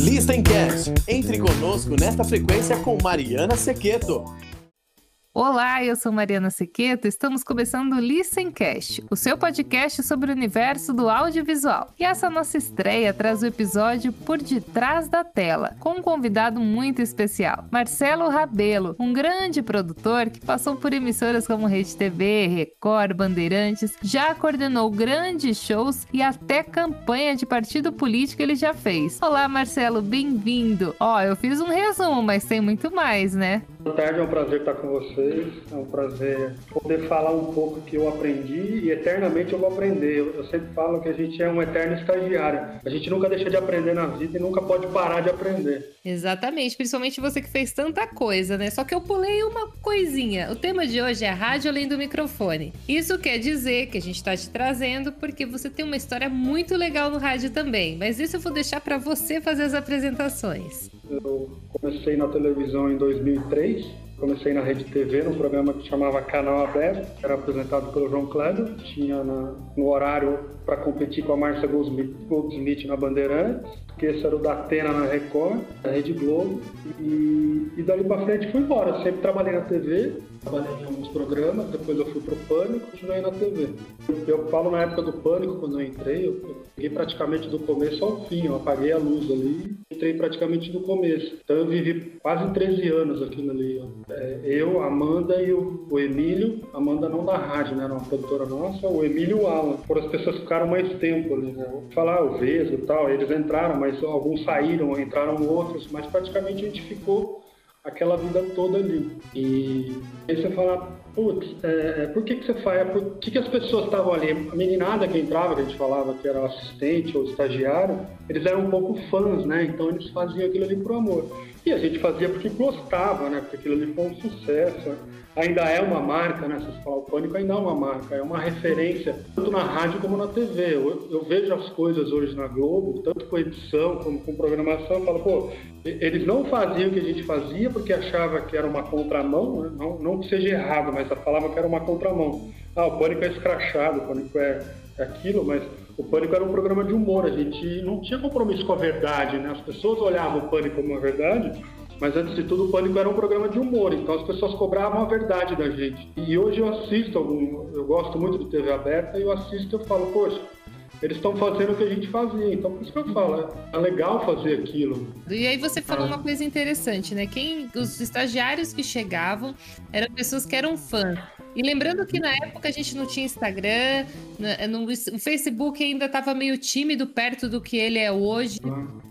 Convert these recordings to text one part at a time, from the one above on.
Listencast. Entre conosco nesta frequência com Mariana Sequeto. Olá, eu sou Mariana Sequeto. Estamos começando o Listencast, o seu podcast sobre o universo do audiovisual. E essa nossa estreia traz o episódio Por Detrás da Tela, com um convidado muito especial, Marcelo Rabelo, um grande produtor que passou por emissoras como Rede TV, Record, Bandeirantes, já coordenou grandes shows e até campanha de partido político ele já fez. Olá, Marcelo, bem-vindo. Ó, eu fiz um resumo, mas tem muito mais, né? Boa tarde, é um prazer estar com vocês. É um prazer poder falar um pouco que eu aprendi e eternamente eu vou aprender. Eu, sempre falo que a gente é um eterno estagiário. A gente nunca deixa de aprender na vida e nunca pode parar de aprender. Exatamente, principalmente você que fez tanta coisa, né? Só que eu pulei uma coisinha. O tema de hoje é rádio além do microfone. Isso quer dizer que a gente está te trazendo porque você tem uma história muito legal no rádio também. Mas isso eu vou deixar para você fazer as apresentações. Eu comecei na televisão em 2003. Comecei na Rede TV, num programa que chamava Canal Aberto, era apresentado pelo João Kleber. Tinha na, no horário para competir com a Márcia Goldsmith, Goldsmith na Bandeirantes, que esse era o da Atena na Record, da Rede Globo. E, e dali para frente fui embora. Eu sempre trabalhei na TV, trabalhei em alguns programas, depois eu fui pro Pânico e continuei na TV. Eu falo na época do Pânico, quando eu entrei, eu peguei praticamente do começo ao fim, eu apaguei a luz ali, entrei praticamente do começo. Então eu vivi quase 13 anos aquilo ali. É, eu, Amanda e o, o Emílio, Amanda não da rádio, né, era uma produtora nossa, o Emílio e o Alan. Foram as pessoas ficaram mais tempo ali, né? Falar o Vesgo e tal, eles entraram, mas alguns saíram, entraram outros, mas praticamente a gente ficou aquela vida toda ali. E aí você fala, putz, é, é, por que, que você faz? Por que, que as pessoas estavam ali? A meninada que entrava, que a gente falava que era assistente ou estagiário, eles eram um pouco fãs, né? Então eles faziam aquilo ali por amor. E a gente fazia porque gostava, né? Porque aquilo ali foi um sucesso. Ainda é uma marca, né? Falar o Pânico, ainda é uma marca, é uma referência, tanto na rádio como na TV. Eu, eu vejo as coisas hoje na Globo, tanto com edição como com programação, eu falo, pô, eles não faziam o que a gente fazia porque achava que era uma contramão, né? não, não que seja errado, mas falava que era uma contramão. Ah, o Pânico é escrachado, o Pânico é, é aquilo, mas o Pânico era um programa de humor, a gente não tinha compromisso com a verdade, né? As pessoas olhavam o Pânico como uma verdade, mas antes de tudo o Pânico era um programa de humor, então as pessoas cobravam a verdade da gente. E hoje eu assisto, eu gosto muito de TV aberta, e eu assisto e eu falo, poxa, eles estão fazendo o que a gente fazia. Então, por isso que eu falo, é legal fazer aquilo. E aí você falou ah. uma coisa interessante, né? Quem, os estagiários que chegavam eram pessoas que eram fãs. E lembrando que na época a gente não tinha Instagram, né, no, o Facebook ainda estava meio tímido perto do que ele é hoje.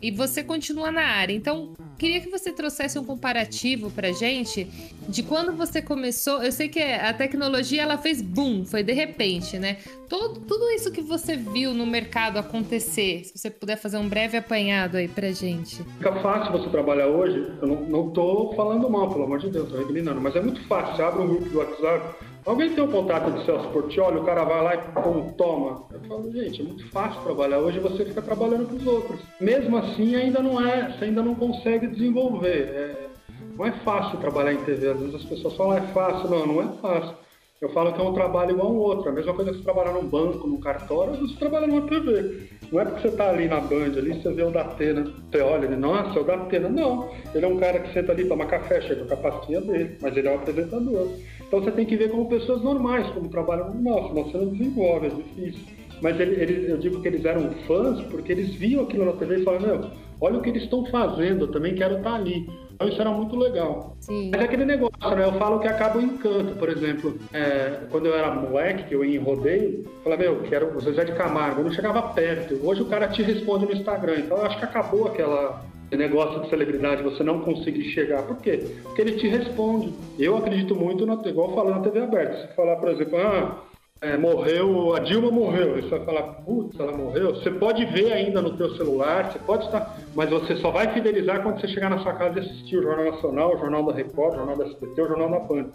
E você continua na área. Então, queria que você trouxesse um comparativo pra gente de quando você começou. Eu sei que a tecnologia ela fez boom, foi de repente, né? Todo, tudo isso que você viu no mercado acontecer, se você puder fazer um breve apanhado aí pra gente. Fica fácil você trabalhar hoje. Eu não, não tô falando mal, pelo amor de Deus, reclinando, mas é muito fácil. Você abre um grupo do WhatsApp Alguém tem um contato de Celso Portioli, o cara vai lá e pum, toma. Eu falo, gente, é muito fácil trabalhar. Hoje você fica trabalhando para os outros. Mesmo assim, ainda não é, você ainda não consegue desenvolver. É, não é fácil trabalhar em TV. Às vezes as pessoas falam, é fácil. Não, não é fácil. Eu falo que é um trabalho igual ao outro. A mesma coisa que você trabalhar num banco, num cartório, você trabalha numa TV. Não é porque você está ali na Band, ali, você vê o Datena, você olha, ele, nossa, é o Datena. Não, ele é um cara que senta ali, toma café, chega com a pastinha dele, mas ele é um apresentador. Então você tem que ver como pessoas normais, como trabalham no nosso. Você não desenvolve, é difícil. Mas ele, ele, eu digo que eles eram fãs porque eles viam aquilo na TV e falaram, meu, olha o que eles estão fazendo, eu também quero estar tá ali. Então isso era muito legal. Sim. Mas é aquele negócio, né? Eu falo que acaba o encanto, por exemplo. É, quando eu era moleque, que eu ia em rodeio, eu falava, meu, quero o Zezé de Camargo. Eu não chegava perto. Hoje o cara te responde no Instagram. Então eu acho que acabou aquela negócio de celebridade você não conseguir chegar. Por quê? Porque ele te responde. Eu acredito muito, na, igual falando na TV aberta. Se falar, por exemplo, ah, é, morreu, a Dilma morreu, você vai falar, putz, ela morreu. Você pode ver ainda no teu celular, você pode estar, mas você só vai fidelizar quando você chegar na sua casa e assistir o Jornal Nacional, o Jornal da Record, o Jornal da SBT, o Jornal da PAN.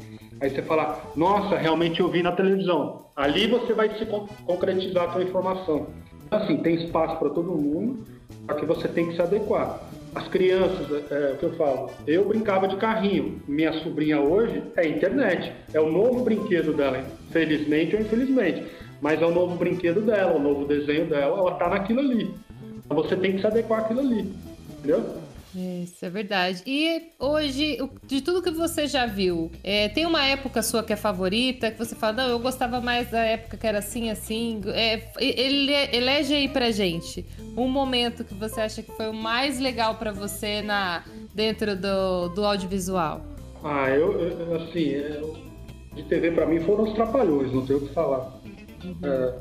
Aí você fala, nossa, realmente eu vi na televisão. Ali você vai se concretizar a sua informação. Assim, tem espaço para todo mundo, só que você tem que se adequar. As crianças, é, é, o que eu falo, eu brincava de carrinho. Minha sobrinha hoje é internet. É o novo brinquedo dela, felizmente ou infelizmente. Mas é o novo brinquedo dela, o novo desenho dela, ela tá naquilo ali. Você tem que se adequar àquilo ali. Entendeu? Isso é verdade. E hoje, de tudo que você já viu, é, tem uma época sua que é favorita, que você fala, não, eu gostava mais da época que era assim, assim. É, ele elege aí pra gente um momento que você acha que foi o mais legal para você na, dentro do, do audiovisual. Ah, eu, eu assim, é, de TV para mim foram os trapalhões, não tenho o que falar. Uhum. É,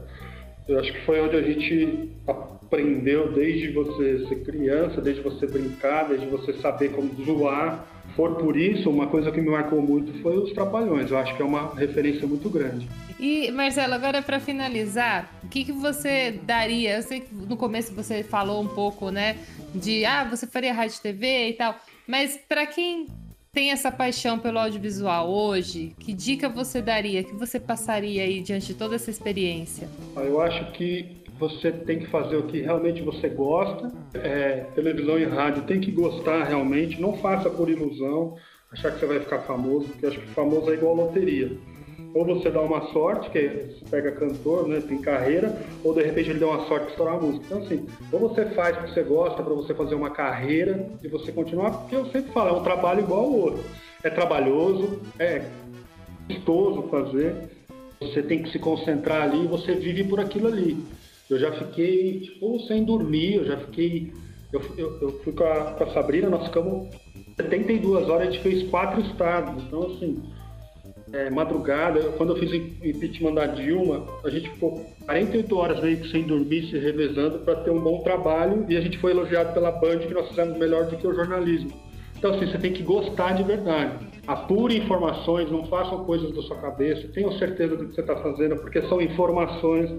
eu acho que foi onde a gente aprendeu desde você ser criança, desde você brincar, desde você saber como zoar. For por isso, uma coisa que me marcou muito foi os Trapalhões. Eu acho que é uma referência muito grande. E, Marcelo, agora para finalizar, o que, que você daria? Eu sei que no começo você falou um pouco, né, de ah, você faria rádio TV e tal, mas para quem tem essa paixão pelo audiovisual hoje, que dica você daria, que você passaria aí diante de toda essa experiência? Eu acho que você tem que fazer o que realmente você gosta. É, televisão e rádio tem que gostar realmente, não faça por ilusão, achar que você vai ficar famoso, porque acho que famoso é igual loteria. Ou você dá uma sorte, que você pega cantor, né, tem carreira, ou de repente ele dá uma sorte de estourar a música. Então, assim, ou você faz porque você gosta, para você fazer uma carreira e você continuar, porque eu sempre falo, é um trabalho igual ao outro. É trabalhoso, é custoso fazer, você tem que se concentrar ali e você vive por aquilo ali. Eu já fiquei, tipo, sem dormir, eu já fiquei. Eu, eu, eu fui com a, com a Sabrina, nós ficamos 72 horas, a gente fez quatro estados. Então, assim, é, madrugada, quando eu fiz o impeachment da Dilma, a gente ficou 48 horas meio que sem dormir, se revezando para ter um bom trabalho e a gente foi elogiado pela Band que nós fizemos melhor do que o jornalismo. Então, assim, você tem que gostar de verdade. Apure informações, não façam coisas da sua cabeça, tenham certeza do que você está fazendo, porque são informações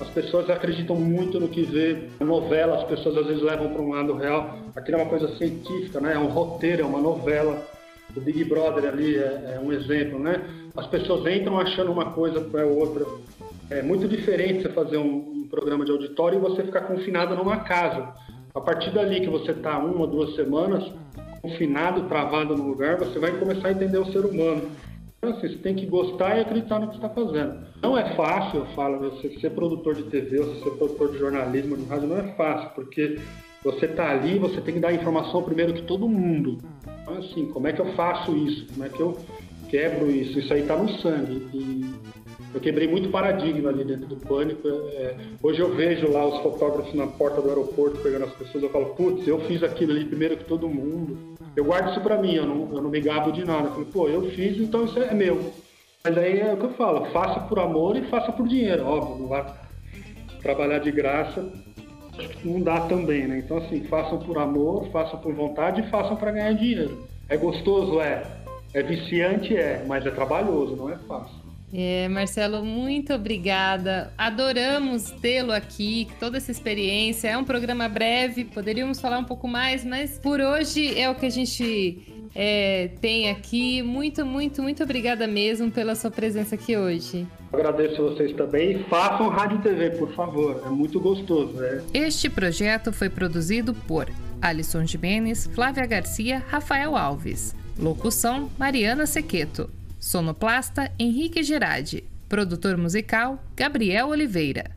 as pessoas acreditam muito no que vê. Novela, as pessoas às vezes levam para um lado real. Aquilo é uma coisa científica, né? É um roteiro, é uma novela. O Big Brother ali é, é um exemplo, né? As pessoas entram achando uma coisa é outra. É muito diferente você fazer um, um programa de auditório e você ficar confinado numa casa. A partir dali que você está uma, duas semanas confinado, travado no lugar, você vai começar a entender o ser humano. Você tem que gostar e acreditar no que está fazendo. Não é fácil, eu falo, você ser produtor de TV, você ser produtor de jornalismo, de rádio, não é fácil, porque você está ali, você tem que dar informação primeiro que todo mundo. Então, assim, como é que eu faço isso? Como é que eu quebro isso? Isso aí está no sangue. E eu quebrei muito paradigma ali dentro do pânico. É, hoje eu vejo lá os fotógrafos na porta do aeroporto pegando as pessoas, eu falo, putz, eu fiz aquilo ali primeiro que todo mundo. Eu guardo isso para mim, eu não, eu não me gabo de nada. Eu falo, pô, eu fiz, então isso é meu. Mas aí é o que eu falo, faça por amor e faça por dinheiro, óbvio, não vai trabalhar de graça, não dá também, né? Então assim, façam por amor, façam por vontade e façam para ganhar dinheiro. É gostoso, é. É viciante, é, mas é trabalhoso, não é fácil. É, Marcelo, muito obrigada. Adoramos tê-lo aqui, toda essa experiência. É um programa breve, poderíamos falar um pouco mais, mas por hoje é o que a gente é, tem aqui. Muito, muito, muito obrigada mesmo pela sua presença aqui hoje. Agradeço vocês também. Façam rádio TV, por favor. É muito gostoso. Né? Este projeto foi produzido por Alisson Jimenez, Flávia Garcia, Rafael Alves. Locução: Mariana Sequeto. Sonoplasta Henrique Gerardi. Produtor musical Gabriel Oliveira.